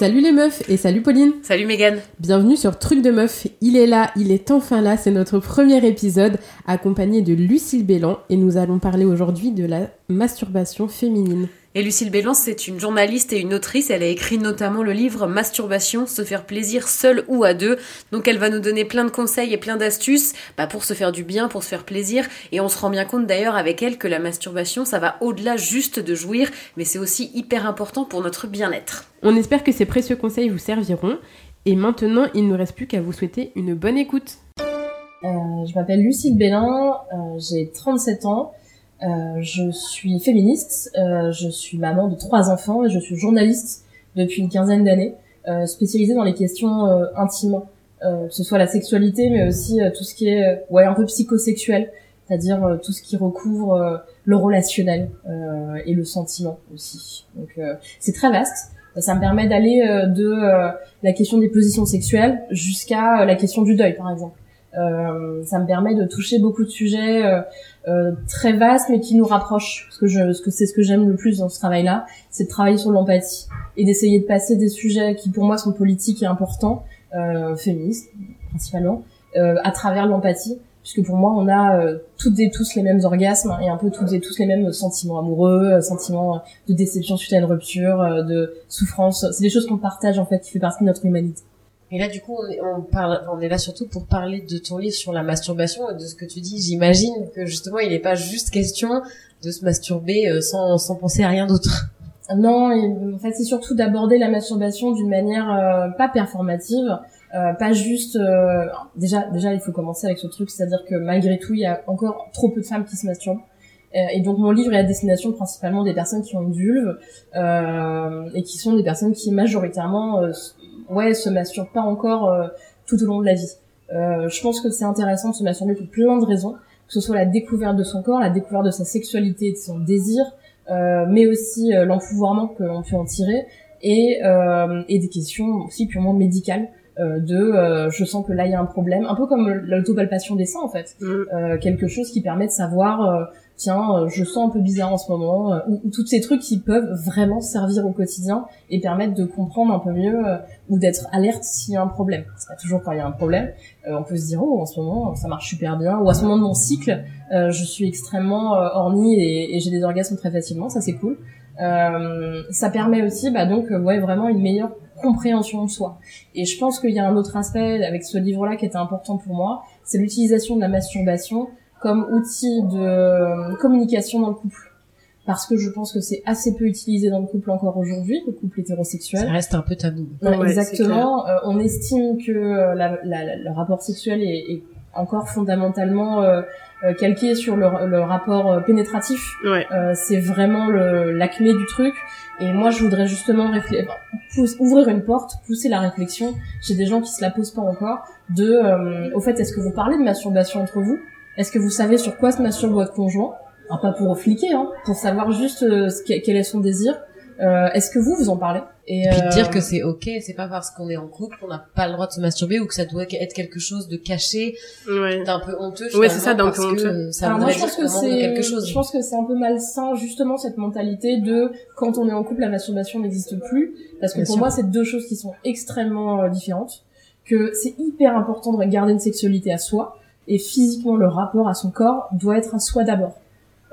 Salut les meufs et salut Pauline. Salut Megan. Bienvenue sur Truc de meuf. Il est là, il est enfin là. C'est notre premier épisode accompagné de Lucille Bélan et nous allons parler aujourd'hui de la masturbation féminine. Et Lucille Bélan, c'est une journaliste et une autrice. Elle a écrit notamment le livre Masturbation, se faire plaisir seul ou à deux. Donc elle va nous donner plein de conseils et plein d'astuces bah, pour se faire du bien, pour se faire plaisir. Et on se rend bien compte d'ailleurs avec elle que la masturbation, ça va au-delà juste de jouir, mais c'est aussi hyper important pour notre bien-être. On espère que ces précieux conseils vous serviront. Et maintenant, il ne nous reste plus qu'à vous souhaiter une bonne écoute. Euh, je m'appelle Lucille Bélan, euh, j'ai 37 ans. Euh, je suis féministe, euh, je suis maman de trois enfants et je suis journaliste depuis une quinzaine d'années, euh, spécialisée dans les questions intimes, que ce soit la sexualité, mais aussi tout ce qui est ouais un peu psychosexuel, c'est-à-dire tout ce qui recouvre le relationnel et le sentiment aussi. Donc c'est très vaste. Ça me permet d'aller de la question des positions sexuelles jusqu'à la question du deuil, par exemple. Euh, ça me permet de toucher beaucoup de sujets euh, euh, très vastes mais qui nous rapprochent. Parce que je ce que c'est ce que j'aime le plus dans ce travail-là c'est de travailler sur l'empathie et d'essayer de passer des sujets qui pour moi sont politiques et importants euh, féministes principalement euh, à travers l'empathie. Puisque pour moi on a toutes et tous les mêmes orgasmes et un peu toutes et tous les mêmes sentiments amoureux sentiments de déception suite à une rupture de souffrance. C'est des choses qu'on partage en fait qui fait partie de notre humanité et là, du coup, on on parle, on est là surtout pour parler de ton livre sur la masturbation et de ce que tu dis. J'imagine que justement, il n'est pas juste question de se masturber euh, sans, sans penser à rien d'autre. Non, en fait, c'est surtout d'aborder la masturbation d'une manière euh, pas performative, euh, pas juste. Euh, déjà, déjà, il faut commencer avec ce truc, c'est-à-dire que malgré tout, il y a encore trop peu de femmes qui se masturbent. Et donc mon livre est à destination principalement des personnes qui ont une vulve et qui sont des personnes qui majoritairement ouais, se masturbe pas encore euh, tout au long de la vie. Euh, je pense que c'est intéressant de se masturber pour plein de raisons, que ce soit la découverte de son corps, la découverte de sa sexualité et de son désir, euh, mais aussi euh, l'empouvoirment qu'on peut en tirer, et, euh, et des questions aussi purement médicales de je sens que là il y a un problème, un peu comme l'autopalpation des seins en fait, mmh. quelque chose qui permet de savoir tiens, euh, je sens un peu bizarre en ce moment, euh, ou, ou tous ces trucs qui peuvent vraiment servir au quotidien et permettre de comprendre un peu mieux euh, ou d'être alerte s'il y a un problème. C'est pas toujours quand il y a un problème. on peut se dire oh en ce moment ça marche super bien, ou à ce moment de mon cycle je suis extrêmement horny et, et j'ai des orgasmes très facilement, ça c'est cool. ça permet aussi bah donc ouais vraiment une meilleure compréhension de soi. Et je pense qu'il y a un autre aspect avec ce livre-là qui était important pour moi, c'est l'utilisation de la masturbation comme outil de euh, communication dans le couple parce que je pense que c'est assez peu utilisé dans le couple encore aujourd'hui, le couple hétérosexuel. Ça reste un peu tabou. exactement. Euh, on estime que euh, la, la, le rapport sexuel est, est encore fondamentalement euh, calqué sur le, le rapport pénétratif. Ouais. c'est vraiment l'acmé du truc. Et moi, je voudrais justement ouvrir une porte, pousser la réflexion chez des gens qui se la posent pas encore, de, au fait, est-ce que vous parlez de masturbation entre vous? Est-ce que vous savez sur quoi se masturbe votre conjoint? Alors pas pour fliquer, hein, pour savoir juste euh, quel est son désir. Euh, Est-ce que vous vous en parlez? Et, puis euh... dire que c'est ok, c'est pas parce qu'on est en couple qu'on n'a pas le droit de se masturber ou que ça doit être quelque chose de caché, ouais. d'un peu honteux. Ouais, c'est ça, d'un peu honteux. Ça moi, je pense que c'est quelque chose. Je pense que c'est un peu malsain justement cette mentalité de quand on est en couple, la masturbation n'existe plus, parce que pour moi, c'est deux choses qui sont extrêmement euh, différentes. Que c'est hyper important de garder une sexualité à soi, et physiquement le rapport à son corps doit être à soi d'abord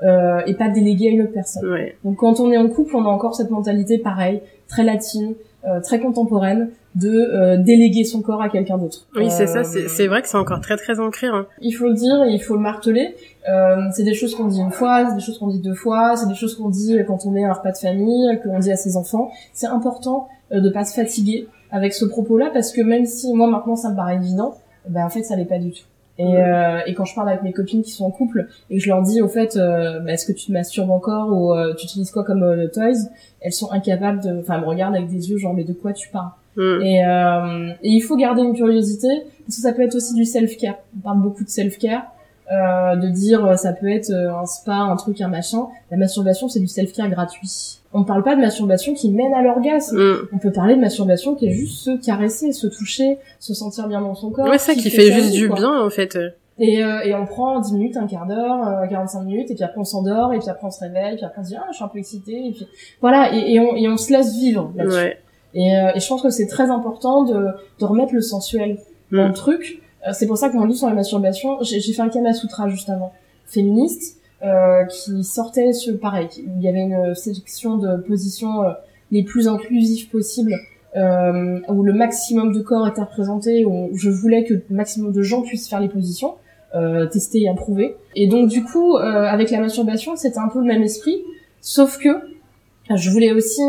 euh, et pas délégué à une autre personne. Donc quand on est en couple, on a encore cette mentalité pareille, très latine, euh, très contemporaine, de euh, déléguer son corps à quelqu'un d'autre. Oui, c'est ça. C'est vrai que c'est encore très très ancré. Hein. Il faut le dire et il faut le marteler. Euh, c'est des choses qu'on dit une fois, c'est des choses qu'on dit deux fois, c'est des choses qu'on dit quand on est un repas de famille, qu'on dit à ses enfants. C'est important euh, de pas se fatiguer avec ce propos-là parce que même si moi maintenant ça me paraît évident, ben en fait ça l'est pas du tout. Et, euh, et, quand je parle avec mes copines qui sont en couple et que je leur dis au fait, euh, bah, est-ce que tu te masturbes encore ou euh, tu utilises quoi comme euh, toys, elles sont incapables de, enfin, me regardent avec des yeux genre mais de quoi tu parles mm. et, et, il faut garder une curiosité parce que ça peut être aussi du self-care. On parle beaucoup de self-care. Euh, de dire ça peut être un spa, un truc, un machin. La masturbation, c'est du self-care gratuit. On parle pas de masturbation qui mène à l'orgasme. Mm. On peut parler de masturbation qui est juste se caresser, se toucher, se sentir bien dans son corps. Ouais, ça qui, fait, juste du bien en fait. Et, euh, et on prend 10 minutes, un quart d'heure, euh, 45 minutes, et puis après on s'endort, et puis après on se réveille, et puis après on se dit ah je suis un peu excitée, et puis voilà, et, et, on, et on se laisse vivre là-dessus. Et, euh, et je pense que c'est très important de, de remettre le sensuel dans le Mm. truc. Euh, c'est pour ça que mon livre sur la masturbation, j'ai fait un Kama Sutra juste féministe, euh, qui sortait sur pareil. Il y avait une sélection de positions euh, les plus inclusives possibles, euh, où le maximum de corps était représenté, où je voulais que le maximum de gens puissent faire les positions, euh, tester et approuver. Et donc du coup, euh, avec la masturbation, c'était un peu le même esprit, sauf que je voulais aussi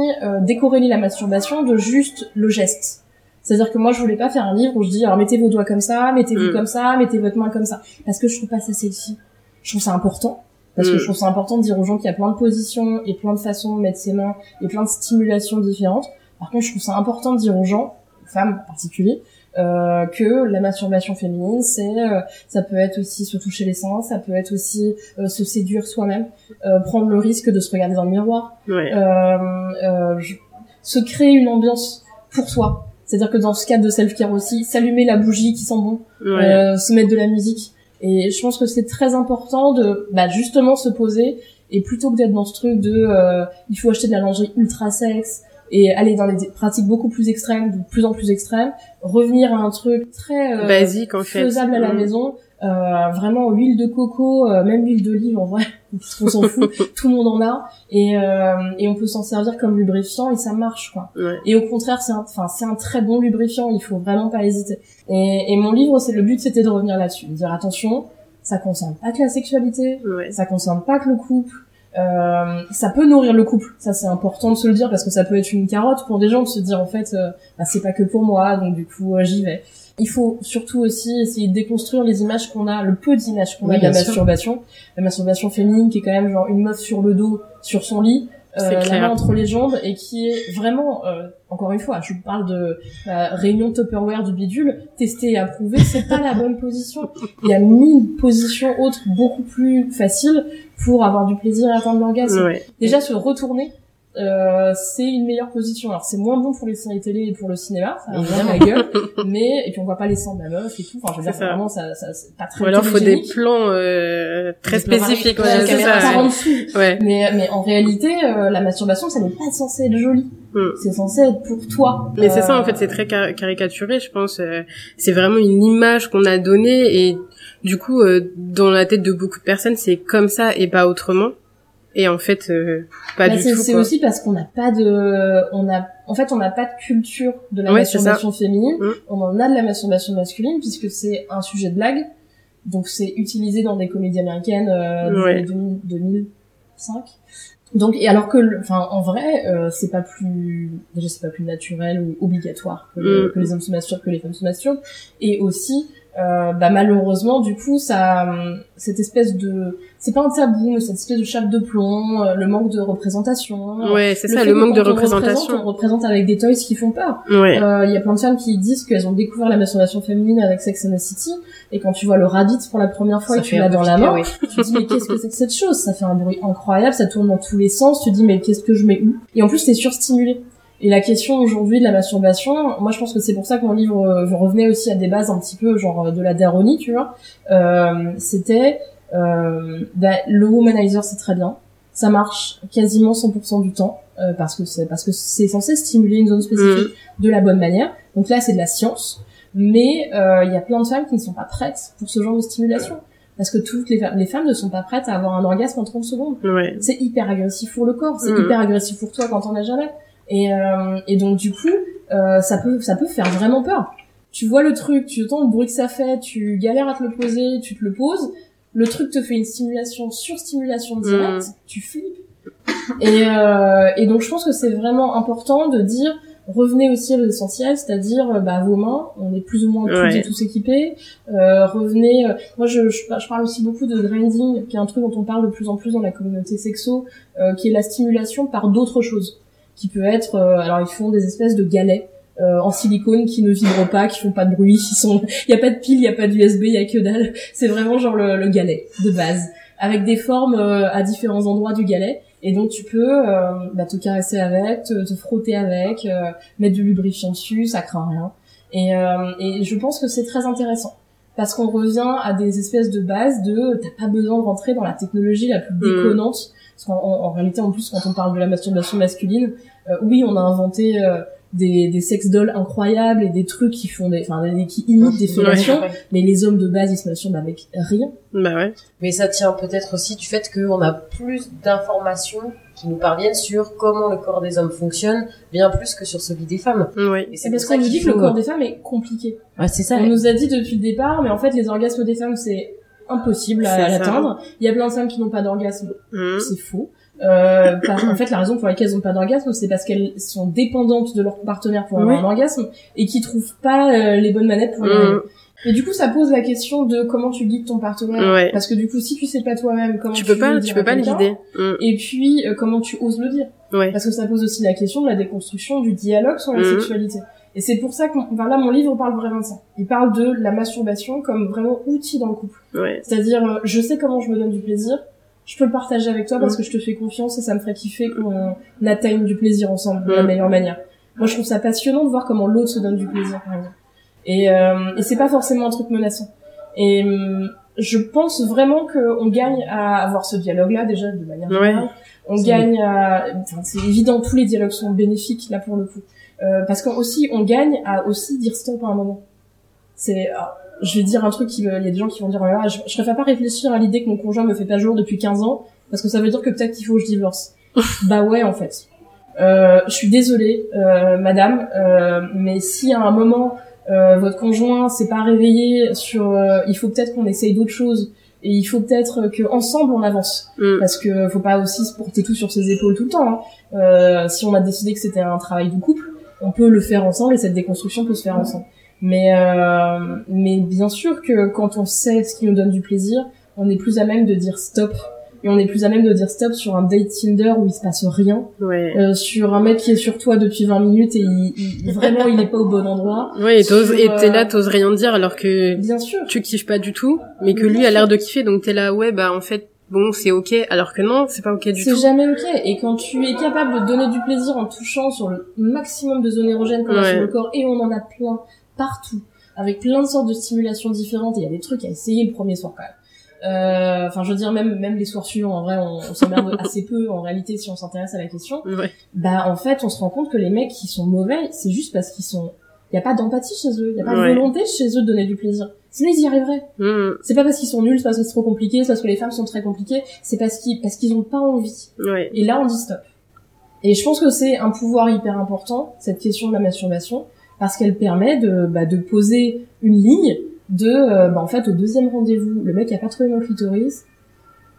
décorréler la masturbation de juste le geste. C'est-à-dire que moi, je voulais pas faire un livre où je dis, alors mettez vos doigts comme ça, mettez-vous Mm. comme ça, mettez votre main comme ça. Parce que je trouve pas ça sexy. Je trouve ça important. Parce que Mm. je trouve ça important de dire aux gens qu'il y a plein de positions et plein de façons de mettre ses mains et plein de stimulations différentes. Par contre, je trouve ça important de dire aux gens, aux femmes en particulier, euh, que la masturbation féminine, c'est, euh, ça peut être aussi se toucher les seins, ça peut être aussi euh, se séduire soi-même, euh, prendre le risque de se regarder dans le miroir, Ouais. euh, euh, je- se créer une ambiance pour soi. C'est-à-dire que dans ce cadre de self-care aussi, s'allumer la bougie qui sent bon, Ouais. euh, se mettre de la musique. Et je pense que c'est très important de bah, justement se poser et plutôt que d'être dans ce truc de euh, il faut acheter de la lingerie ultra sexe et aller dans des pratiques beaucoup plus extrêmes, de plus en plus extrêmes, revenir à un truc très euh, Basique en fait. faisable à la Mm. maison, euh, vraiment l'huile de coco, euh, même l'huile d'olive en vrai, on s'en fout, tout le monde en a et euh, et on peut s'en servir comme lubrifiant et ça marche quoi. Ouais. Et au contraire, c'est un, enfin, c'est un très bon lubrifiant. Il faut vraiment pas hésiter. Et, et mon livre, c'est le but, c'était de revenir là-dessus, de dire attention, ça concerne pas que la sexualité, Ouais. ça concerne pas que le couple. Euh, ça peut nourrir le couple, ça c'est important de se le dire parce que ça peut être une carotte pour des gens de se dire en fait euh, bah, c'est pas que pour moi donc du coup euh, j'y vais. Il faut surtout aussi essayer de déconstruire les images qu'on a, le peu d'images qu'on Oui, a de la sûr. masturbation, la masturbation féminine qui est quand même genre une meuf sur le dos, sur son lit, euh, la main entre les jambes et qui est vraiment, euh, encore une fois, je vous parle de euh, réunion Tupperware du bidule, tester et approuver, c'est pas la bonne position. Il y a mille positions autres beaucoup plus faciles pour avoir du plaisir et atteindre l'orgasme. Ouais. Déjà se retourner, euh, c'est une meilleure position. Alors c'est moins bon pour les séries télé et pour le cinéma, ça a rien la gueule, mais et puis on voit pas les seins de la meuf et tout. Enfin je veux dire C'est ça. vraiment ça, ça c'est pas très Ou alors faut des plans euh, très Des plans spécifiques. rapides, Ouais, c'est ça. par en ouais. dessous. Ouais. Mais, mais en réalité, euh, la masturbation, ça n'est pas censé être joli. Mm. C'est censé être pour toi. Mais c'est ça Euh, en fait, c'est très car- caricaturé, je pense. euh, c'est vraiment une image qu'on a donnée et du coup, euh, dans la tête de beaucoup de personnes, c'est comme ça et pas autrement. Et en fait, euh, pas bah, du tout. c'est aussi parce qu'on n'a pas de, on a, en fait, on n'a pas de culture de la Ouais, masturbation féminine. Mm. On en a de la masturbation masculine puisque c'est un sujet de blague. Donc c'est utilisé dans des comédies américaines euh, Ouais. années 2000 2005. Donc et alors que, enfin, en vrai, euh, c'est pas plus, déjà c'est pas plus naturel ou obligatoire que, Mm. que les hommes se masturbent, que les femmes se masturbent. Et aussi, euh, bah malheureusement, du coup, ça, hum, cette espèce de, c'est pas un tabou, mais cette espèce de chape de plomb, euh, le manque de représentation. Ouais, c'est ça, le que manque de quand on représente, représentation. on représente avec des toys qui font peur. Ouais. Euh, Il y a plein de femmes qui disent qu'elles ont découvert la masturbation féminine avec Sex and the City, et quand tu vois le rabbit pour la première fois Ça et tu l'as dans la main, tu te dis mais qu'est-ce que c'est que cette chose? Ça fait un bruit incroyable, ça tourne dans tous les sens, tu te dis mais qu'est-ce que je mets où? Et en plus t'es surstimulé. Et la question aujourd'hui de la masturbation, moi je pense que c'est pour ça que mon livre euh, je revenais aussi à des bases un petit peu genre euh, de la daronie, tu vois. Euh, C'était euh, bah, le womanizer c'est très bien, ça marche quasiment 100% du temps euh, parce que c'est parce que c'est censé stimuler une zone spécifique de la bonne manière. Donc là c'est de la science, mais euh, il y a plein de femmes qui ne sont pas prêtes pour ce genre de stimulation parce que toutes les, les femmes ne sont pas prêtes à avoir un orgasme en 30 secondes Ouais. c'est hyper agressif pour le corps, c'est Mhm. hyper agressif pour toi quand on as jamais. Et, euh, et donc du coup, euh, ça peut ça peut faire vraiment peur. Tu vois le truc, tu entends le bruit que ça fait, tu galères à te le poser, tu te le poses, le truc te fait une stimulation sur stimulation directe, tu flippes. Et, euh, et donc je pense que c'est vraiment important de dire revenez aussi à l'essentiel, c'est-à-dire euh, bah, vos mains, on est plus ou moins tous Ouais. et tous équipés. Euh, revenez. euh, moi, je, je, je parle aussi beaucoup de grinding, qui est un truc dont on parle de plus en plus dans la communauté sexo, euh, qui est la stimulation par d'autres choses, qui peut être. euh, alors, ils font des espèces de galets. euh, en silicone qui ne vibrent pas, qui font pas de bruit, qui sont, il y a pas de pile, il y a pas d'USB, il y a que dalle. C'est vraiment genre le, le galet de base, avec des formes euh, à différents endroits du galet. Et donc tu peux euh, bah, te caresser avec, te, te frotter avec, euh, mettre du lubrifiant dessus, ça craint rien. Et, euh, et je pense que c'est très intéressant parce qu'on revient à des espèces de bases de t'as pas besoin de rentrer dans la technologie la plus déconnante. Parce qu'en en, en réalité, en plus, quand on parle de la masturbation masculine, euh, oui, on a inventé euh, des, des sex dolls incroyables et des trucs qui font des, enfin, des- qui imitent des fellations, mais les hommes de base, ils se masturbent avec rien. Bah ouais. Mais ça tient peut-être aussi du fait qu'on a plus d'informations qui nous parviennent sur comment le corps des hommes fonctionne, bien plus que sur celui des femmes. Et C'est pour parce ça qu'on nous dit que le corps des femmes est compliqué. Ouais, c'est ça. On nous a dit depuis le départ, mais en fait, les orgasmes des femmes, c'est impossible à, l'atteindre. Il y a plein de femmes qui n'ont pas d'orgasme. Mhm. C'est faux. Euh, par- en fait, la raison pour laquelle elles n'ont pas d'orgasme, c'est parce qu'elles sont dépendantes de leur partenaire pour avoir Oui. un orgasme et qui trouvent pas euh, les bonnes manettes pour y arriver. Et du coup, ça pose la question de comment tu guides ton partenaire. Ouais. Parce que du coup, si tu sais pas toi-même comment Tu peux pas, le tu peux pas le guider. Mhm. Et puis, euh, comment tu oses le dire. Ouais. Parce que ça pose aussi la question de la déconstruction du dialogue sur la Mhm. sexualité. Et c'est pour ça que, enfin là, mon livre parle vraiment de ça. Il parle de la masturbation comme vraiment outil dans le couple. Ouais. C'est-à-dire, euh, je sais comment je me donne du plaisir, je peux le partager avec toi parce Mm. que je te fais confiance et ça me ferait kiffer qu'on atteigne du plaisir ensemble de la Mm. meilleure manière. Moi, je trouve ça passionnant de voir comment l'autre se donne du plaisir, par exemple. Et, euh, et c'est pas forcément un truc menaçant. Et hum, je pense vraiment qu'on gagne à avoir ce dialogue-là, déjà, de manière Ouais. On gagne à... Enfin, c'est évident, tous les dialogues sont bénéfiques, là, pour le coup. Euh, parce qu'on aussi, on gagne à aussi dire stop à un moment. C'est... alors, je vais dire un truc qui. Il y a des gens qui vont dire, oh je, je préfère pas réfléchir à l'idée que mon conjoint me fait pas jour depuis 15 ans, parce que ça veut dire que peut-être qu'il faut que je divorce. bah ouais, en fait. Euh, je suis désolée, euh, madame, euh, mais si à un moment euh, votre conjoint s'est pas réveillé sur, euh, il faut peut-être qu'on essaye d'autres choses et il faut peut-être que ensemble on avance Mhm. parce que faut pas aussi se porter tout sur ses épaules tout le temps. hein. Euh, si on a décidé que c'était un travail de couple, on peut le faire ensemble et cette déconstruction peut se faire ensemble. Mais euh, mais bien sûr que quand on sait ce qui nous donne du plaisir, on est plus à même de dire stop et on est plus à même de dire stop sur un date Tinder où il se passe rien, Ouais. euh, sur un mec qui est sur toi depuis 20 minutes et il, il- vraiment il est pas au bon endroit. Ouais, et t'es euh, là, t'oses rien dire alors que Bien sûr. tu kiffes pas du tout, mais que Bien lui a l'air de kiffer, donc t'es là, ouais, bah en fait, bon, c'est ok, alors que non, c'est pas ok du C'est tout. jamais ok. Et quand tu es capable de donner du plaisir en touchant sur le maximum de zones érogènes qu'on a sur le corps, et on en a plein partout, avec plein de sortes de stimulations différentes, et il y a des trucs à essayer le premier soir quand même. Euh, Enfin, je veux dire, même même les soirs suivants, en vrai, on, on s'emmerde assez peu en réalité si on s'intéresse à la question. Ouais. Bah, en fait, on se rend compte que les mecs qui sont mauvais, c'est juste parce qu'ils sont... Il y a pas d'empathie chez eux, il y a pas de volonté chez eux de donner du plaisir. Sinon, ils y arriveraient. Mhm. C'est pas parce qu'ils sont nuls, c'est parce que c'est trop compliqué, c'est parce que les femmes sont très compliquées, c'est parce qu'ils parce qu'ils ont pas envie. Ouais. Et là, on dit stop. Et je pense que c'est un pouvoir hyper important, cette question de la masturbation, parce qu'elle permet de, bah, de poser une ligne de, euh, bah, en fait, au deuxième rendez-vous, le mec a pas trouvé mon clitoris,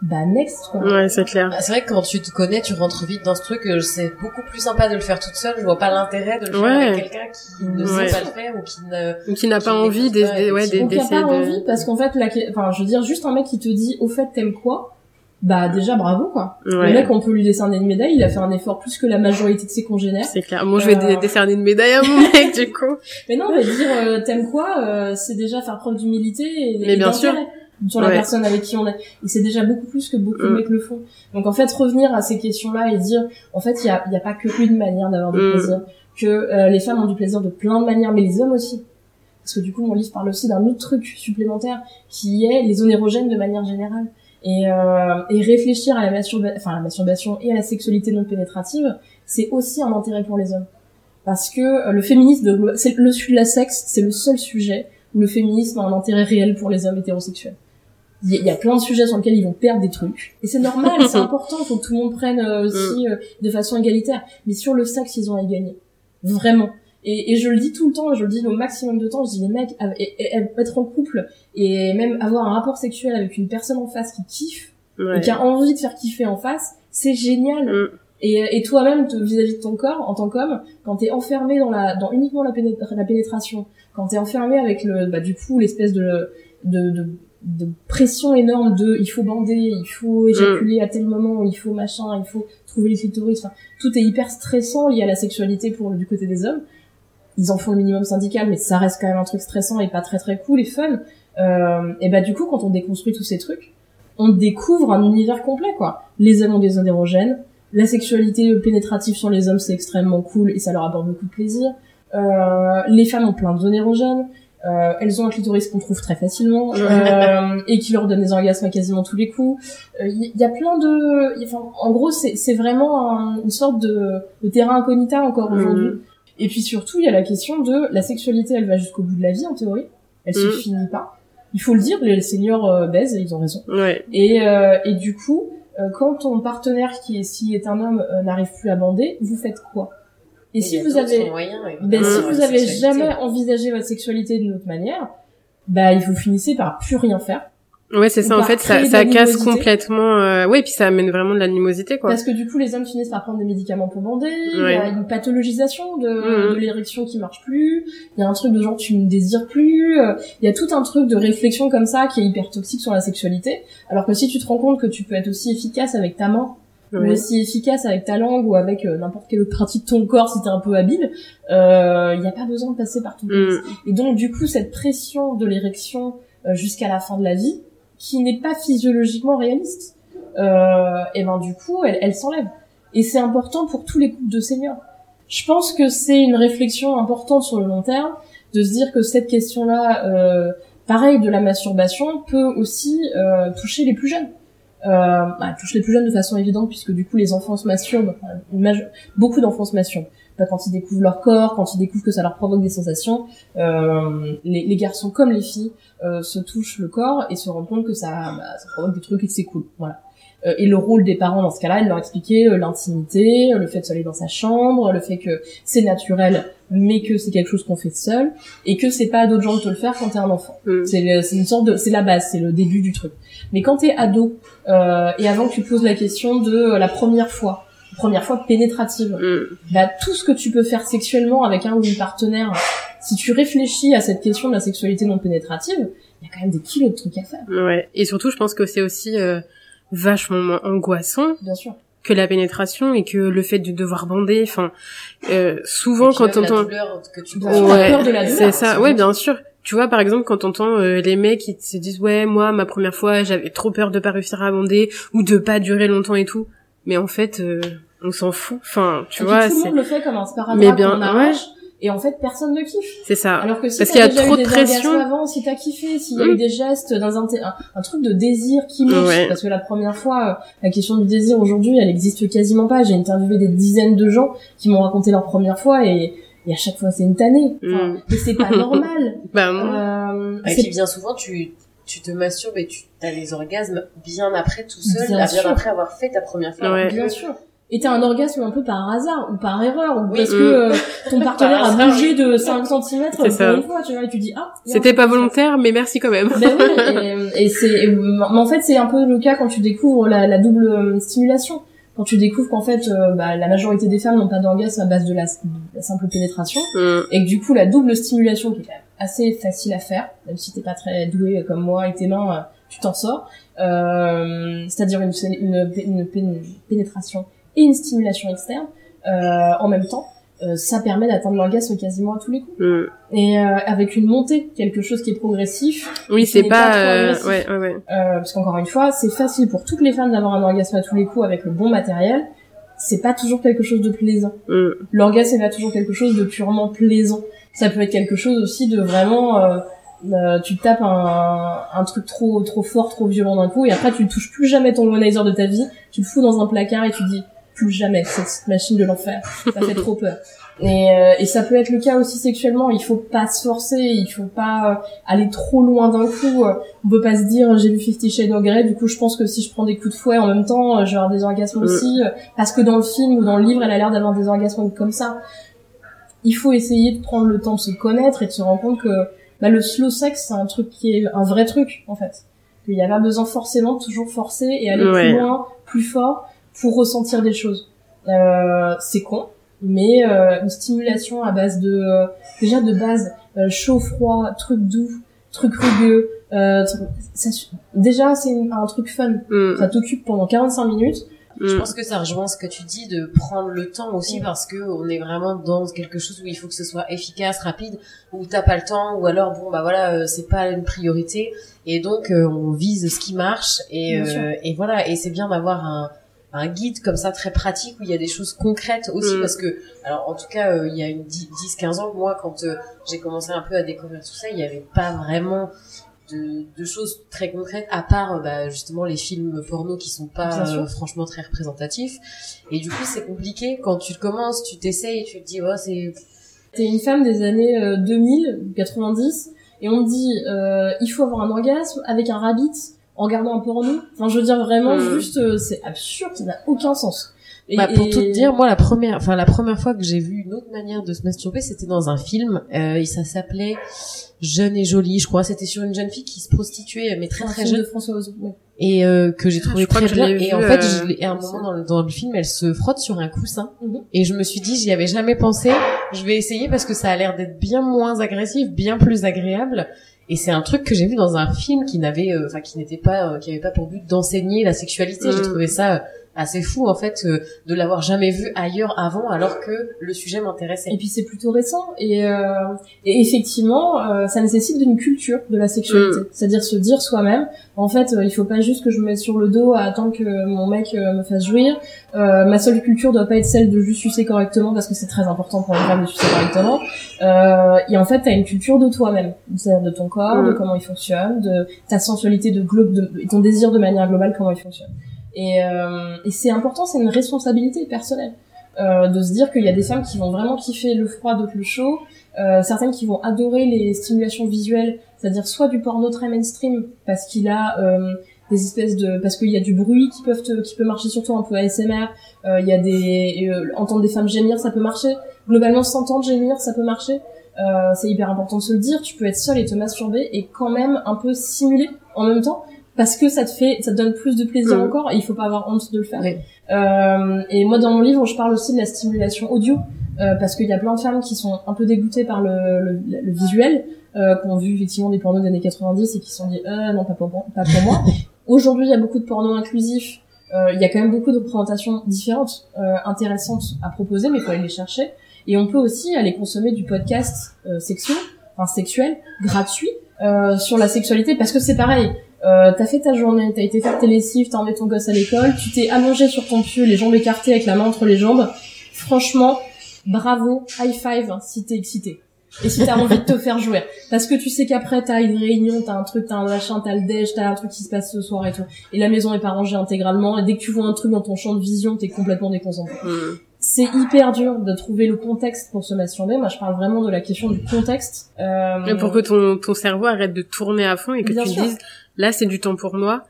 bah, next, quoi. Ouais, c'est clair. Bah, C'est vrai que quand tu te connais, tu rentres vite dans ce truc. euh, C'est beaucoup plus sympa de le faire toute seule. Je vois pas l'intérêt de le faire Ouais. avec quelqu'un qui ne Ouais. sait pas le faire ou qui ne. Ou qui n'a pas envie écoute d'es- pas, ouais, d'essayer pas de... envie, parce qu'en fait, la, enfin, je veux dire, juste un mec qui te dit, au fait, t'aimes quoi? Bah, déjà, bravo, quoi. Le mec, on peut lui décerner une médaille, il a fait un effort plus que la majorité de ses congénères. C'est clair. Moi, je vais Euh. décerner une médaille à mon mec, du coup. Mais non, mais dire euh, t'aimes quoi, euh, c'est déjà faire preuve d'humilité et, Mais et bien d'intérêt sur la Ouais. personne avec qui on est. Et c'est déjà beaucoup plus que beaucoup de Mm. mecs le font. Donc en fait, revenir à ces questions-là et dire, en fait, il y a, il y a pas qu'une manière d'avoir du Mm. plaisir, que euh, les femmes ont du plaisir de plein de manières, mais les hommes aussi. Parce que du coup, mon livre parle aussi d'un autre truc supplémentaire, qui est les zones érogènes de manière générale. Et, euh, et réfléchir à la, masturba- enfin, à la masturbation et à la sexualité non pénétrative, c'est aussi un intérêt pour les hommes. Parce que euh, le féminisme, c'est le sujet de la sexe, c'est le seul sujet où le féminisme a un intérêt réel pour les hommes hétérosexuels. Il y, a- il plein de sujets sur lesquels ils vont perdre des trucs. Et c'est normal, c'est important, faut que tout le monde prenne euh, aussi euh, de façon égalitaire. Mais sur le sexe, ils ont à y gagner. Vraiment. Et, et je le dis tout le temps, je le dis au maximum de temps, je dis les mecs, être en couple et même avoir un rapport sexuel avec une personne en face qui kiffe et qui a envie de faire kiffer en face, c'est génial. Mm. Et, et toi-même, vis-à-vis de ton corps, en tant qu'homme, quand t'es enfermé dans la, dans uniquement la, péné- la pénétration, quand t'es enfermé avec le, bah, du coup, l'espèce de, de, de, de pression énorme de, il faut bander, il faut éjaculer à tel moment, il faut machin, il faut trouver le clitoris, enfin, tout est hyper stressant lié à la sexualité pour du côté des hommes. Ils en font le minimum syndical, mais ça reste quand même un truc stressant et pas très très cool et fun. Euh, et bah, du coup, quand on déconstruit tous ces trucs, on découvre un univers complet, quoi. Les hommes ont des zones érogènes, la sexualité pénétrative sur les hommes, c'est extrêmement cool et ça leur apporte beaucoup de plaisir. Euh, les femmes ont plein de zones érogènes. Euh, elles ont un clitoris qu'on trouve très facilement euh, et qui leur donne des orgasmes à quasiment tous les coups. Il y, y a plein de, y- enfin, en gros, c'est vraiment un- une sorte de, de terrain incognita encore Mhm. aujourd'hui. Et puis surtout, il y a la question de la sexualité, elle va jusqu'au bout de la vie en théorie. Elle se Mm. finit pas. Il faut le dire, les seniors euh, baisent, ils ont raison. Ouais. Et, euh, et du coup, euh, quand ton partenaire qui est, s'il est un homme, euh, n'arrive plus à bander, vous faites quoi? Et si a vous avez, ben, si vous avez sexualité. jamais envisagé votre sexualité d'une autre manière, bah il vous finissez par plus rien faire. Ouais, c'est ça. En fait, ça, ça casse complètement. Euh... Ouais, puis ça amène vraiment de l'animosité, quoi. Parce que du coup, les hommes finissent par prendre des médicaments pour bander. Il y a une pathologisation de, Mhm. de l'érection qui marche plus. Il y a un truc de genre tu ne désires plus. Euh, Il y a tout un truc de réflexion comme ça qui est hyper toxique sur la sexualité. Alors que si tu te rends compte que tu peux être aussi efficace avec ta main, ou Ouais. aussi efficace avec ta langue ou avec euh, n'importe quelle autre partie de ton corps si t'es un peu habile, euh, il n'y a pas besoin de passer par ton pénis. Mm. Et donc du coup, cette pression de l'érection euh, jusqu'à la fin de la vie, qui n'est pas physiologiquement réaliste, euh, et ben du coup, elle, elle s'enlève. Et c'est important pour tous les couples de seniors. Je pense que c'est une réflexion importante sur le long terme de se dire que cette question-là, euh, pareil de la masturbation, peut aussi euh, toucher les plus jeunes. Euh, bah, touche les plus jeunes de façon évidente puisque du coup les enfants se masturbent, beaucoup d'enfants se masturbent. Bah, quand ils découvrent leur corps, quand ils découvrent que ça leur provoque des sensations, euh, les, les garçons comme les filles euh, se touchent le corps et se rendent compte que ça, bah, ça provoque des trucs et que c'est cool. Voilà. Euh, et le rôle des parents dans ce cas-là, elle leur expliquer euh, l'intimité, euh, le fait de s'aller dans sa chambre, le fait que c'est naturel, mais que c'est quelque chose qu'on fait seul, et que c'est pas à d'autres gens de te le faire quand t'es un enfant. Mm. C'est une sorte de, c'est la base, c'est le début du truc. Mais quand t'es ado euh, et avant que tu poses la question de la première fois, première fois pénétrative, Mm. bah tout ce que tu peux faire sexuellement avec un ou une partenaire, si tu réfléchis à cette question de la sexualité non pénétrative, il y a quand même des kilos de trucs à faire, Ouais. Et surtout, je pense que c'est aussi euh, vachement moins angoissant bien sûr. que la pénétration et que le fait de devoir bander. Enfin, euh, souvent quand sûr, la Ouais, peur de la douleur, c'est ça. Ouais, bien sûr. Tu vois, par exemple, quand t'entends euh, les mecs qui se disent ouais, moi, ma première fois, j'avais trop peur de pas réussir à bander ou de pas durer longtemps et tout. Mais en fait, euh, on s'en fout. Enfin, tu Et vois, tout le monde le fait comme un sparadrap Mais bien, arrache, et en fait personne ne kiffe. c'est ça. Alors que si Parce t'as qu'il y a déjà trop eu de des pression. orgasmes avant, si t'as kiffé, s'il y a Mm. eu des gestes dans un, un, un truc de désir qui marche, Ouais. parce que la première fois, euh, la question du désir aujourd'hui, elle existe quasiment pas. J'ai interviewé des dizaines de gens qui m'ont raconté leur première fois et, et à chaque fois c'est une tannée. Enfin, Mm. Et c'est pas normal. Bah non. euh, Et puis bien souvent, tu, tu te masturbes et tu as les orgasmes bien après tout seul, Bien après avoir fait ta première fois. Ouais. Bien sûr. Et t'as un orgasme un peu par hasard ou par erreur ou Oui. parce que euh, ton partenaire Par a bougé de 5 cm pour ça. une fois, tu vois, et tu dis ah. C'était pas volontaire, mais merci quand même. Ben oui, et, et c'est, en fait, c'est un peu le cas quand tu découvres la, la double euh, stimulation. Quand tu découvres qu'en fait, euh, bah, la majorité des femmes n'ont pas d'orgasme à base de la, de la simple pénétration, Mm. et que du coup, la double stimulation, qui est quand même assez facile à faire, même si t'es pas très doué comme moi et tes mains, tu t'en sors, euh, c'est-à-dire une, une, une, une pénétration et une stimulation externe euh, en même temps, euh, ça permet d'atteindre l'orgasme quasiment à tous les coups. Mm. Et euh, avec une montée, quelque chose qui est progressif, Oui, Ce c'est pas. pas trop euh, ouais, ouais, ouais. euh, parce qu'encore une fois, c'est facile pour toutes les femmes d'avoir un orgasme à tous les coups avec le bon matériel. C'est pas toujours quelque chose de plaisant. Mm. L'orgasme est pas toujours quelque chose de purement plaisant. Ça peut être quelque chose aussi de vraiment, euh, euh, tu tapes un, un truc trop trop fort, trop violent d'un coup, et après tu ne touches plus jamais ton womanizer de ta vie. Tu le fous dans un placard et tu dis plus jamais cette machine de l'enfer. Ça fait trop peur. Et, euh, et ça peut être le cas aussi sexuellement. Il faut pas se forcer, il faut pas euh, aller trop loin d'un coup. Euh, On peut pas se dire j'ai vu Fifty Shades of Grey, du coup je pense que si je prends des coups de fouet en même temps, euh, je vais avoir des orgasmes aussi, parce que dans le film ou dans le livre, elle a l'air d'avoir des orgasmes comme ça. Il faut essayer de prendre le temps de se connaître et de se rendre compte que bah, le slow sex c'est un truc qui est un vrai truc en fait. Qu'il n'y a pas besoin forcément de toujours forcer et aller Ouais. plus loin, plus fort pour ressentir des choses. Euh, c'est con, mais euh, une stimulation à base de euh, déjà de base euh, chaud froid truc doux truc rugueux euh, ça déjà c'est un truc fun Mm. ça t'occupe pendant 45 minutes Je Mm. pense que ça rejoint ce que tu dis de prendre le temps aussi Mm. parce que on est vraiment dans quelque chose où il faut que ce soit efficace, rapide, où t'as pas le temps, ou alors bon bah voilà euh, c'est pas une priorité et donc euh, on vise ce qui marche et euh, et voilà et c'est bien d'avoir un un guide comme ça très pratique où il y a des choses concrètes aussi Mm. parce que alors en tout cas euh, il y a une 10 15 ans moi quand euh, j'ai commencé un peu à découvrir tout ça il y avait pas vraiment de, de choses très concrètes à part euh, bah, justement les films porno qui sont pas franchement très représentatifs. Et du coup c'est compliqué. Quand tu commences tu t'essayes tu te dis oh c'est T'es une femme des années euh, 2000, 90, et on te dit euh, il faut avoir un orgasme avec un rabbit en regardant un porno. Enfin, je veux dire vraiment Mm. juste, euh, c'est absurde, ça n'a aucun sens. Et- Bah, pour et- tout te dire, moi la première, enfin la première fois que j'ai vu une autre manière de se masturber, c'était dans un film. Euh, et ça s'appelait Jeune et jolie, je crois. C'était sur une jeune fille qui se prostituait, mais très un très film jeune, de François Ozon. ouais. et euh, que j'ai Ah, trouvé très bien. Et en fait, euh, je à un moment dans le, dans le film, elle se frotte sur un coussin. Mhm. Et je me suis dit, j'y avais jamais pensé. Je vais essayer parce que ça a l'air d'être bien moins agressif, bien plus agréable. Et c'est un truc que j'ai vu dans un film qui n'avait, euh, enfin qui n'était pas, euh, qui avait pas pour but d'enseigner la sexualité. J'ai Mm. trouvé ça euh, assez fou en fait euh, de l'avoir jamais vu ailleurs avant, alors que le sujet m'intéressait. Et puis c'est plutôt récent et, euh, et effectivement euh, ça nécessite une culture de la sexualité, c'est-à-dire se dire soi-même en fait euh, il faut pas juste que je me mette sur le dos à attendre que mon mec euh, me fasse jouir. Euh, ma seule culture doit pas être celle de juste sucer correctement parce que c'est très important pour une femme de sucer correctement. Euh, et en fait t'as une culture de toi-même, c'est-à-dire de ton corps, Mm. de comment il fonctionne, de ta sensualité de globe, de, et ton désir de manière globale comment il fonctionne. Et, euh, et c'est important, c'est une responsabilité personnelle euh, de se dire qu'il y a des femmes qui vont vraiment kiffer le froid, d'autres le chaud, euh, certaines qui vont adorer les stimulations visuelles, c'est-à-dire soit du porno très mainstream parce qu'il a euh, des espèces de parce qu'il y a du bruit qui peuvent te, qui peut marcher surtout un peu ASMR, euh, il y a des euh, entendre des femmes gémir ça peut marcher, globalement s'entendre gémir ça peut marcher. C'est hyper important de se le dire, tu peux être seul et te masturber et quand même un peu simuler en même temps parce que ça te fait ça te donne plus de plaisir encore et il faut pas avoir honte de le faire. Oui. Euh, et moi dans mon livre je parle aussi de la stimulation audio euh, parce qu'il y a plein de femmes qui sont un peu dégoûtées par le, le, le visuel, euh, qui ont vu effectivement des pornos des années 90 et qui se sont dit euh, non pas pour, moi- pas pour moi. Aujourd'hui il y a beaucoup de pornos inclusifs, euh, il y a quand même beaucoup de représentations différentes, euh, intéressantes à proposer, mais il faut aller les chercher. Et on peut aussi aller consommer du podcast euh, sexuel, enfin sexuel, gratuit, euh, sur la sexualité, parce que c'est pareil. Euh, t'as fait ta journée, t'as été faire tes lessives, t'as emmené ton gosse à l'école, tu t'es allongé sur ton pieu, les jambes écartées avec la main entre les jambes. Franchement, bravo, high five si t'es excité. Et si t'as envie de te faire jouer. Parce que tu sais qu'après t'as une réunion, t'as un truc, t'as un machin, t'as le déj, t'as un truc qui se passe ce soir et tout. Et la maison est pas rangée intégralement. Et dès que tu vois un truc dans ton champ de vision, t'es complètement déconcentré. Mm. C'est hyper dur de trouver le contexte pour se masturber. Moi, je parle vraiment de la question du contexte. Euh, Et pour que ton, ton cerveau arrête de tourner à fond et que Bien tu sûr. dises, là, c'est du temps pour moi.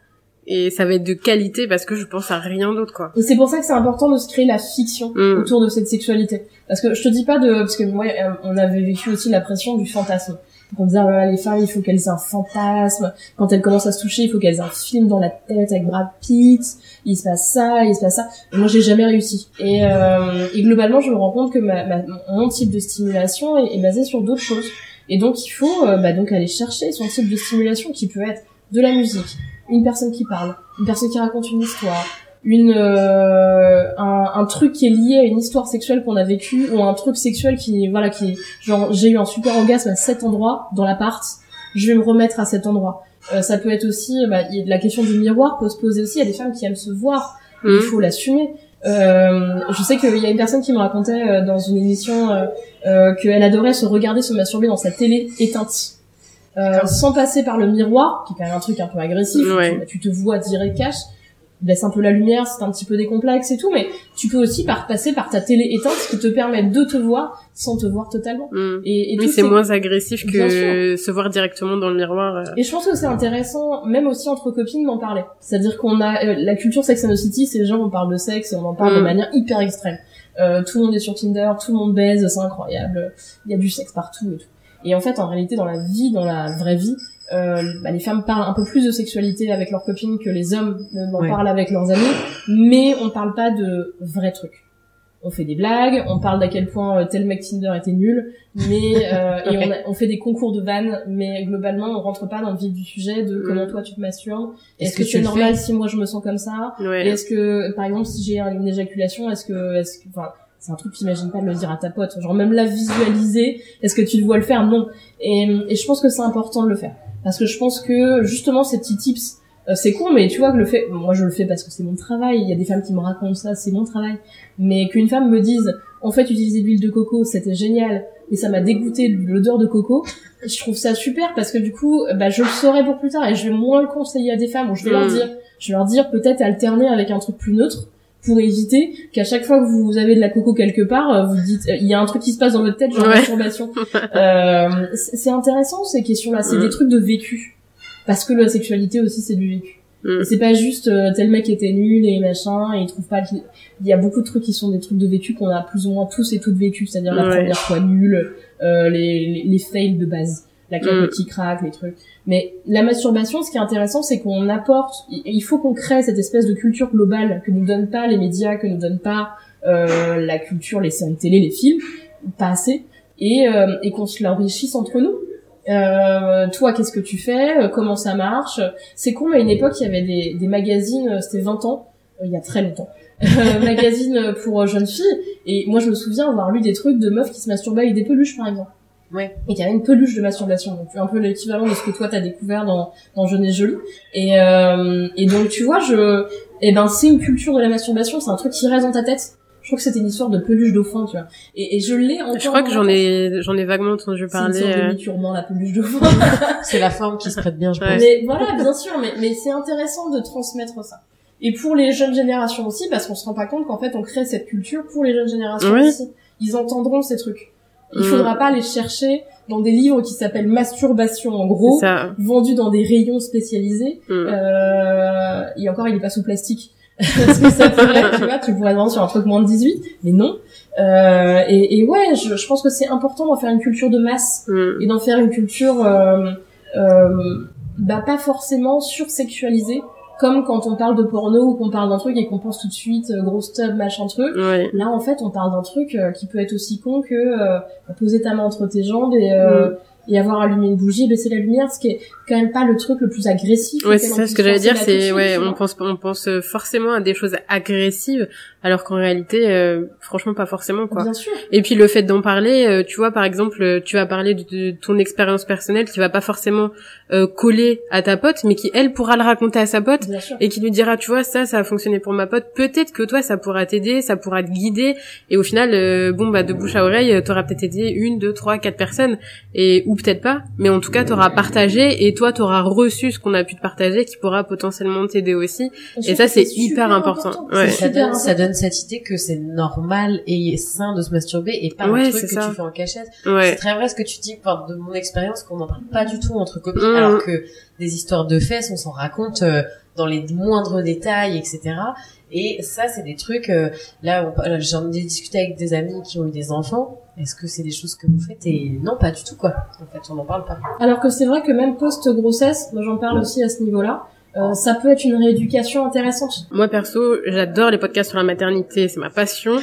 Et ça va être de qualité parce que je pense à rien d'autre, quoi. Et c'est pour ça que c'est important de se créer la fiction Mm. autour de cette sexualité. Parce que je te dis pas de... Parce que moi, euh, on avait vécu aussi la pression du fantasme. On disait, ah, les femmes, il faut qu'elles aient un fantasme. Quand elles commencent à se toucher, il faut qu'elles aient un film dans la tête avec Brad Pitt. Il se passe ça, il se passe ça. Moi, j'ai jamais réussi. Et, euh, et globalement, je me rends compte que ma, ma- mon type de stimulation est, est basé sur d'autres choses. Et donc, il faut euh, bah, donc aller chercher son type de stimulation qui peut être de la musique, une personne qui parle, une personne qui raconte une histoire, une euh, un, un truc qui est lié à une histoire sexuelle qu'on a vécue ou un truc sexuel qui voilà qui genre j'ai eu un super orgasme à cet endroit dans l'appart. Je vais me remettre à cet endroit. Euh, ça peut être aussi bah, y a la question du miroir peut se poser aussi. Il y a des femmes qui aiment se voir. Il faut l'assumer. Euh, je sais qu'il y a une personne qui me racontait euh, dans une émission euh, euh, qu'elle adorait se regarder se masturber dans sa télé éteinte. Euh, sans passer par le miroir qui est quand même un truc un peu agressif Ouais. tu te vois direct cash baisse un peu la lumière, c'est un petit peu décomplexe et tout, mais tu peux aussi par passer par ta télé éteinte, ce qui te permet de te voir sans te voir totalement. Mm. Et, et Oui, c'est ces- moins agressif que se voir directement dans le miroir. euh. Et je pense que c'est intéressant, même aussi entre copines, d'en parler. C'est-à-dire qu'on a euh, la culture Sex and the City, c'est genre on parle de sexe et on en parle de Mm. manière hyper extrême. Euh, tout le monde est sur Tinder, tout le monde baise, c'est incroyable. Il y a du sexe partout et tout. Et en fait, en réalité, dans la vie, dans la vraie vie, euh, bah, les femmes parlent un peu plus de sexualité avec leurs copines que les hommes ne- n'en Ouais. parlent avec leurs amis, mais on parle pas de vrais trucs. On fait des blagues, on parle d'à quel point euh, tel mec Tinder était nul, mais euh, et on, a- on fait des concours de vannes, mais globalement on rentre pas dans le vif du sujet de comment Mm. toi tu te masturbes. Est-ce que que, c'est normal si moi je me sens comme ça? Ouais. Est-ce que par exemple si j'ai une éjaculation, est-ce que est-ce que enfin c'est un truc que t'imagines pas de le dire à ta pote, genre même la visualiser, est-ce que tu te vois le faire? Non. Et, et je pense que c'est important de le faire. Parce que je pense que justement ces petits tips euh, c'est con mais tu vois que le fait moi je le fais parce que c'est mon travail. Il y a des femmes qui me racontent ça c'est mon travail. Mais qu'une femme me dise en fait utiliser de l'huile de coco c'était génial et ça m'a dégoûté de l'odeur de coco je trouve ça super parce que du coup bah je le saurai pour plus tard et je vais moins le conseiller à des femmes je vais leur Mm. dire je vais leur dire peut-être alterner avec un truc plus neutre pour éviter qu'à chaque fois que vous avez de la coco quelque part, euh, vous dites, euh, il y a un truc qui se passe dans votre tête, genre Ouais. masturbation. euh, c'est intéressant ces questions-là, c'est Mm. des trucs de vécu. Parce que la sexualité aussi, c'est du vécu. Mm. C'est pas juste euh, tel mec était nul et machin, et il trouve pas qu'il il y a beaucoup de trucs qui sont des trucs de vécu qu'on a plus ou moins tous et toutes vécu, c'est-à-dire la Ouais. première fois nulle, euh, les, les, les fails de base, la capote Mm. qui craque, les trucs. Mais la masturbation, ce qui est intéressant, c'est qu'on apporte, il faut qu'on crée cette espèce de culture globale que nous donnent pas les médias, que nous donnent pas euh, la culture, les séries télé, les films, pas assez, et, euh, et qu'on se l'enrichisse entre nous. Euh, toi, qu'est-ce que tu fais? Euh, Comment ça marche? C'est con, mais à une époque, il y avait des, des magazines, euh, c'était 20 ans, euh, il y a très longtemps, magazines pour jeunes filles, et moi, je me souviens avoir lu des trucs de meufs qui se masturbaient avec des peluches, par exemple. Ouais. Et qu'il y avait une peluche de masturbation, donc un peu l'équivalent de ce que toi t'as découvert dans, dans Jeune et Jolie. Et, euh, et donc, tu vois, je, eh ben, c'est une culture de la masturbation, c'est un truc qui reste dans ta tête. Je crois que c'était une histoire de peluche dauphin, tu vois. Et, et je l'ai encore. Je crois que j'en ai, j'en ai vaguement entendu C'est une parler. sorte de euh, la peluche dauphin. C'est la forme qui se prête bien, je Ouais. pense. Mais voilà, bien sûr, mais, mais c'est intéressant de transmettre ça. Et pour les jeunes générations aussi, parce qu'on se rend pas compte qu'en fait on crée cette culture pour les jeunes générations Oui. aussi. Ils entendront ces trucs. Il Mm. faudra pas les chercher dans des livres qui s'appellent masturbation en gros, vendus dans des rayons spécialisés. Mm. Euh, et encore, il est pas sous plastique. Parce que ça pourrait, tu vois, tu pourrais vendre sur un truc moins de 18, mais non. Euh, et, et ouais, je, je pense que c'est important d'en faire une culture de masse Mm. et d'en faire une culture euh, euh, bah pas forcément sursexualisée comme quand on parle de porno ou qu'on parle d'un truc et qu'on pense tout de suite euh, gros stub machin truc Ouais. là en fait on parle d'un truc euh, qui peut être aussi con que euh, poser ta main entre tes jambes et euh, et avoir allumé une bougie et baisser la lumière ce qui est quand même pas le truc le plus agressif Ouais, c'est ça ce que j'allais dire, c'est ouais, on pense on pense forcément à des choses agressives alors qu'en réalité euh, franchement pas forcément quoi. bien sûr Et puis le fait d'en parler, euh, tu vois par exemple, euh, tu vas parler de, de ton expérience personnelle qui va pas forcément euh, coller à ta pote mais qui elle pourra le raconter à sa pote bien sûr et qui lui dira tu vois ça ça a fonctionné pour ma pote peut-être que toi ça pourra t'aider ça pourra te guider et au final euh, bon bah de bouche à oreille euh, t'auras peut-être aidé une deux trois quatre personnes et ou peut-être pas mais en tout cas t'auras partagé et toi t'auras reçu ce qu'on a pu te partager qui pourra potentiellement t'aider aussi Je et ça, c'est hyper super important. Ouais. ça donne, ça. Donne cette idée que c'est normal et sain de se masturber et pas Ouais, un truc que ça. tu fais en cachette. C'est très vrai ce que tu dis, enfin, de mon expérience, qu'on n'en parle pas du tout entre copines, Mhm. alors que des histoires de fesses, on s'en raconte euh, dans les moindres détails, etc. Et ça, c'est des trucs. euh, là, là, j'en ai discuté avec des amis qui ont eu des enfants. Est-ce que c'est des choses que vous faites? Et non, pas du tout, quoi. En fait, on n'en parle pas. Alors que c'est vrai que même post-grossesse, moi j'en parle aussi à ce niveau-là, euh, ça peut être une rééducation intéressante. Moi perso, j'adore les podcasts sur la maternité, c'est ma passion.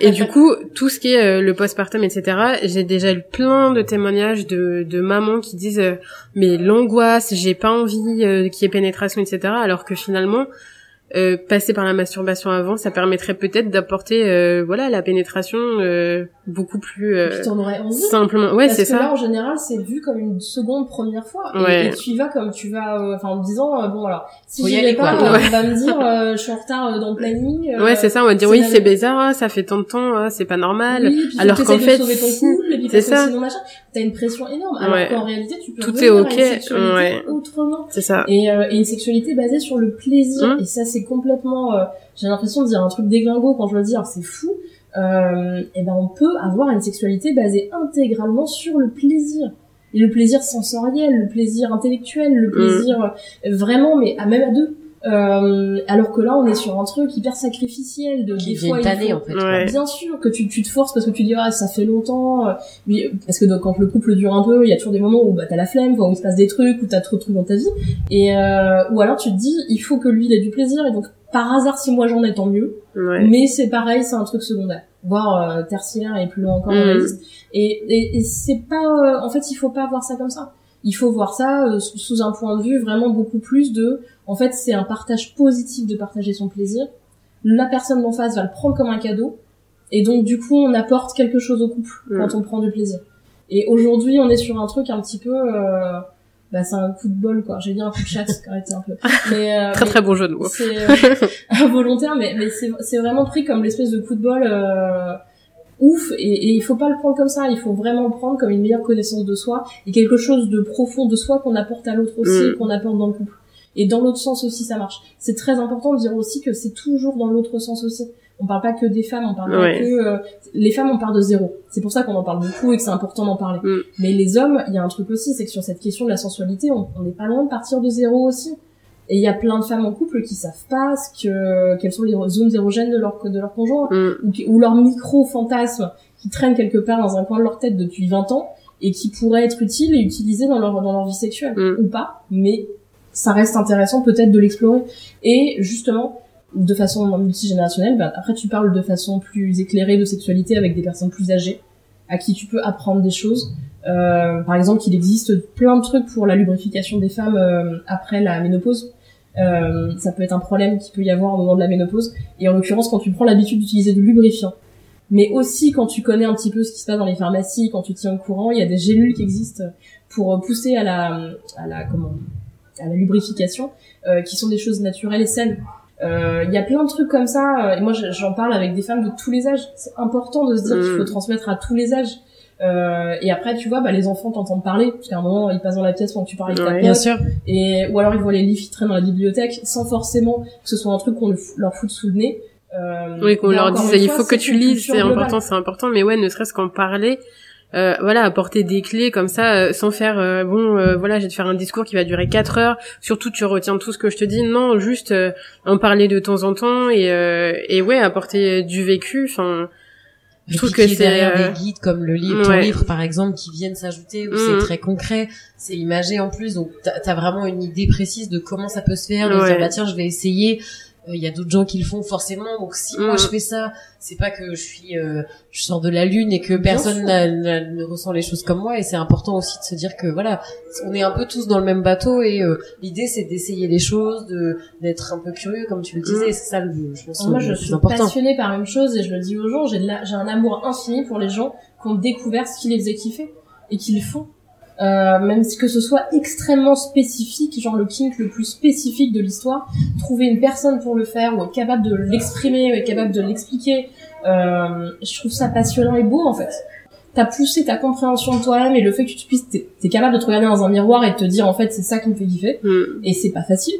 Et du coup, tout ce qui est euh, le postpartum, etc. J'ai déjà eu plein de témoignages de, de mamans qui disent euh, mais l'angoisse, j'ai pas envie euh, qu'il y ait pénétration, etc. Alors que finalement, euh, passer par la masturbation avant, ça permettrait peut-être d'apporter euh, voilà la pénétration euh, beaucoup plus euh, aurais envie. simplement. Ouais, c'est que là, ça. en général, c'est vu comme une seconde première fois. Et, Ouais. et tu y vas comme tu vas, euh, enfin, en me disant, euh, bon, alors, si j'y vais pas, quoi. Ouais. on va me dire, euh, je suis en retard euh, dans le planning. euh, Ouais, c'est ça. On va dire oui, c'est bizarre, hein, ça fait tant de temps, hein, c'est pas normal. Oui, puis Alors qu'en fait, de sauver ton si- couple, et puis c'est ça. t'as une pression énorme. Alors Ouais. qu'en réalité, tu peux Tout est ok, autrement. C'est ça. Et, et une sexualité basée sur le plaisir. Hum. Et ça, c'est complètement... euh, J'ai l'impression de dire un truc déglingo quand je le dis, alors c'est fou. Euh, et ben on peut avoir une sexualité basée intégralement sur le plaisir. Et le plaisir sensoriel, le plaisir intellectuel, le plaisir euh, vraiment, mais à même à deux. Euh, alors que là, on est sur un truc hyper sacrificiel. De, Qui des fois, tanner, faut- en fait. Ouais. Bien sûr que tu, tu te forces parce que tu dis ah ça fait longtemps euh, oui, parce que donc, quand le couple dure un peu il y a toujours des moments où bah t'as la flemme où il se passe des trucs où t'as trop de trucs dans ta vie et euh, ou alors tu te dis il faut que lui il ait du plaisir et donc par hasard si moi j'en ai tant mieux Ouais. mais c'est pareil c'est un truc secondaire voire euh, tertiaire et plus loin encore Mm. liste et, et, et c'est pas euh, en fait il faut pas voir ça comme ça il faut voir ça euh, sous sous un point de vue vraiment beaucoup plus de en fait c'est un partage positif de partager son plaisir. La personne d'en face va le prendre comme un cadeau. Et donc du coup on apporte quelque chose au couple Mm. quand on prend du plaisir. Et aujourd'hui on est sur un truc un petit peu euh, bah c'est un coup de bol quoi. J'ai dit un coup de chat arrêtez un peu. Mais, euh, Très mais très bon jeu de mots. c'est euh, involontaire mais mais c'est vraiment pris comme l'espèce de coup de bol euh, ouf. Et, et il faut pas le prendre comme ça. Il faut vraiment le prendre comme une meilleure connaissance de soi et quelque chose de profond de soi qu'on apporte à l'autre aussi Mm. qu'on apporte dans le couple Et dans l'autre sens aussi, ça marche. C'est très important de dire aussi que c'est toujours dans l'autre sens aussi. On parle pas que des femmes, on parle pas que euh, les femmes, on parle de zéro. C'est pour ça qu'on en parle beaucoup et que c'est important d'en parler. Mm. Mais les hommes, il y a un truc aussi, c'est que sur cette question de la sensualité, on n'est pas loin de partir de zéro aussi. Et il y a plein de femmes en couple qui savent pas ce que quelles sont les zones érogènes de leur de leur conjoint Mm. ou, ou leur micro fantasme qui traîne quelque part dans un coin de leur tête depuis 20 ans et qui pourrait être utile et utilisé dans leur dans leur vie sexuelle Mm. ou pas, mais ça reste intéressant peut-être de l'explorer. Et justement, de façon multigénérationnelle, bah, après tu parles de façon plus éclairée de sexualité avec des personnes plus âgées, à qui tu peux apprendre des choses. Euh, par exemple, qu'il existe plein de trucs pour la lubrification des femmes euh, après la ménopause. Euh, ça peut être un problème qui peut y avoir au moment de la ménopause. Et en l'occurrence, quand tu prends l'habitude d'utiliser du lubrifiant, mais aussi quand tu connais un petit peu ce qui se passe dans les pharmacies, quand tu tiens au courant, il y a des gélules qui existent pour pousser à la, à la, comment, à la lubrification, euh, qui sont des choses naturelles et saines. Euh, Il y a plein de trucs comme ça, euh, et moi je- j'en parle avec des femmes de tous les âges. C'est important de se dire Mm. qu'il faut transmettre à tous les âges. Euh, et après, tu vois, bah, les enfants t'entendent parler, parce qu'à un moment, ils passent dans la pièce pendant que tu parles avec ta Ouais. Bien sûr. et ou alors ils voient les livres qui traînent dans la bibliothèque, sans forcément que ce soit un truc qu'on le leur fout sous le nez. Euh, Oui, qu'on leur dise, il faut que tu lises, c'est important, c'est important, mais ouais, ne serait-ce qu'en parler, euh, voilà, apporter des clés comme ça, euh, sans faire, euh, bon, euh, voilà, je vais te faire un discours qui va durer quatre heures, surtout tu retiens tout ce que je te dis, non, juste euh, en parler de temps en temps et, euh, et ouais, apporter du vécu, enfin, je trouve que c'est, derrière des guides comme le livre, ton ouais. livre par exemple, qui viennent s'ajouter, où c'est très concret, c'est imagé en plus, donc t'as as vraiment une idée précise de comment ça peut se faire, de se dire bah tiens je vais essayer. Euh, Il y a d'autres gens qui le font forcément, donc si moi Mhm. je fais ça, c'est pas que je suis, euh, je sors de la lune et que personne ne ressent les choses comme moi. Et c'est important aussi de se dire que voilà, on est un peu tous dans le même bateau et euh, l'idée c'est d'essayer les choses, de d'être un peu curieux comme tu le disais. Et C'est ça le, je pense, Moi, le je plus suis important. passionnée par une chose et je le dis aux gens, j'ai de la- j'ai un amour infini pour les gens qui ont découvert ce qui les faisait kiffer et qui le font. Euh, même si que ce soit extrêmement spécifique, genre le kink le plus spécifique de l'histoire, trouver une personne pour le faire ou être capable de l'exprimer ou être capable de l'expliquer, euh, je trouve ça passionnant et beau en fait. T'as poussé ta compréhension de toi-même et le fait que tu puisses, t'es capable de te regarder dans un miroir et de te dire en fait c'est ça qui me fait kiffer hmm, et c'est pas facile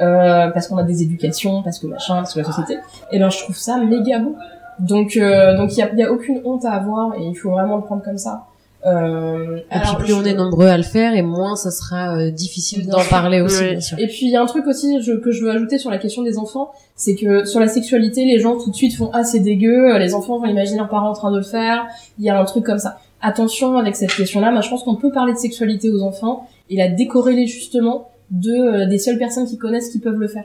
euh, parce qu'on a des éducations, parce que machin, parce que la société. Et ben je trouve ça méga beau. Donc euh, donc il y a, y a aucune honte à avoir et il faut vraiment le prendre comme ça. Euh, Et puis plus on est nombreux à le faire et moins ça sera euh, difficile d'en parler aussi, Ouais. bien sûr. Et puis il y a un truc aussi je- que je veux ajouter sur la question des enfants, c'est que sur la sexualité, les gens tout de suite font ah c'est dégueu, euh, les enfants vont imaginer leurs parents en train de le faire, il y a un truc comme ça. Attention avec cette question-là, moi je pense qu'on peut parler de sexualité aux enfants et la décorréler justement de euh, des seules personnes qui connaissent qui peuvent le faire.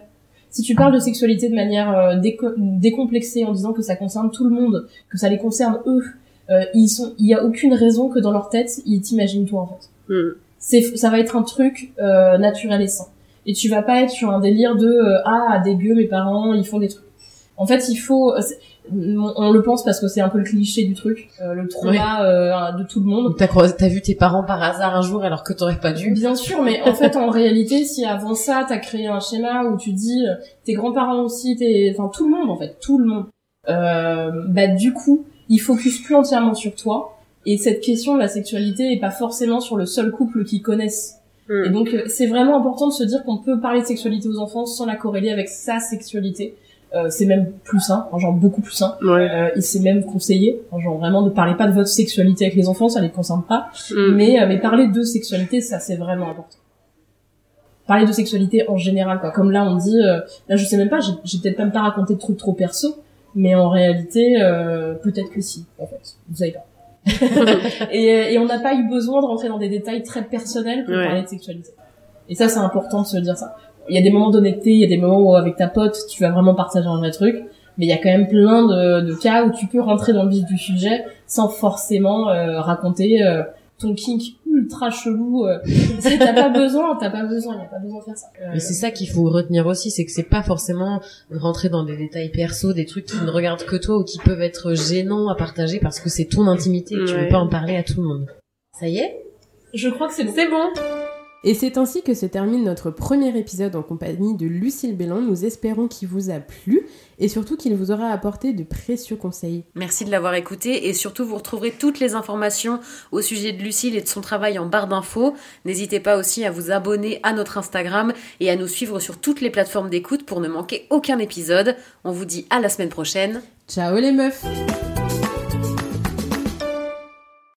Si tu parles de sexualité de manière déco- décomplexée en disant que ça concerne tout le monde, que ça les concerne eux, euh, ils sont, il y a aucune raison que dans leur tête ils t'imaginent toi en fait. Hmm. c'est ça va être un truc euh, naturel et sain. Et tu vas pas être sur un délire de euh, ah dégueu mes parents ils font des trucs. En fait il faut euh, on on le pense parce que c'est un peu le cliché du truc euh, le trauma euh, de tout le monde. T'as vu tes parents par hasard un jour alors que t'aurais pas dû? Bien sûr, mais en fait, en réalité, si avant ça, t'as créé un schéma où tu dis tes grands-parents aussi, tes, enfin tout le monde en fait, tout le monde, euh, bah du coup, il focus plus entièrement sur toi. Et cette question de la sexualité est pas forcément sur le seul couple qu'ils connaissent. Hmm. Et donc, euh, c'est vraiment important de se dire qu'on peut parler de sexualité aux enfants sans la corréler avec sa sexualité. Euh, c'est même plus sain, enfin, genre beaucoup plus sain. Ouais. Euh, et c'est même conseillé, enfin, genre vraiment ne parlez pas de votre sexualité avec les enfants, ça les concerne pas. Hmm. Mais, euh, mais parler de sexualité, ça c'est vraiment important. Parler de sexualité en général, quoi. Comme là, on dit, euh, là je sais même pas, j'ai j'ai peut-être même pas raconté de trucs trop perso, mais en réalité, euh, peut-être que si, en fait. Vous savez pas. et, euh, et on n'a pas eu besoin de rentrer dans des détails très personnels pour Ouais. parler de sexualité. Et ça, c'est important de se dire ça. Il y a des moments d'honnêteté, il y a des moments où avec ta pote, tu vas vraiment partager un vrai truc, mais il y a quand même plein de, de cas où tu peux rentrer dans le vif du sujet sans forcément euh, raconter euh, ton kink ultra chelou. Euh, t'as pas besoin, t'as pas besoin, il y a pas besoin de faire ça. Euh, Mais c'est ça qu'il faut retenir aussi, c'est que c'est pas forcément rentrer dans des détails perso, des trucs qui ne regardent que toi ou qui peuvent être gênants à partager parce que c'est ton intimité et que tu Ouais. veux pas en parler à tout le monde. Ça y est? Je crois que c'est bon. C'est bon. Et c'est ainsi que se termine notre premier épisode en compagnie de Lucille Bélan. Nous espérons qu'il vous a plu et surtout qu'il vous aura apporté de précieux conseils. Merci de l'avoir écouté et surtout vous retrouverez toutes les informations au sujet de Lucille et de son travail en barre d'infos. N'hésitez pas aussi à vous abonner à notre Instagram et à nous suivre sur toutes les plateformes d'écoute pour ne manquer aucun épisode. On vous dit à la semaine prochaine. Ciao les meufs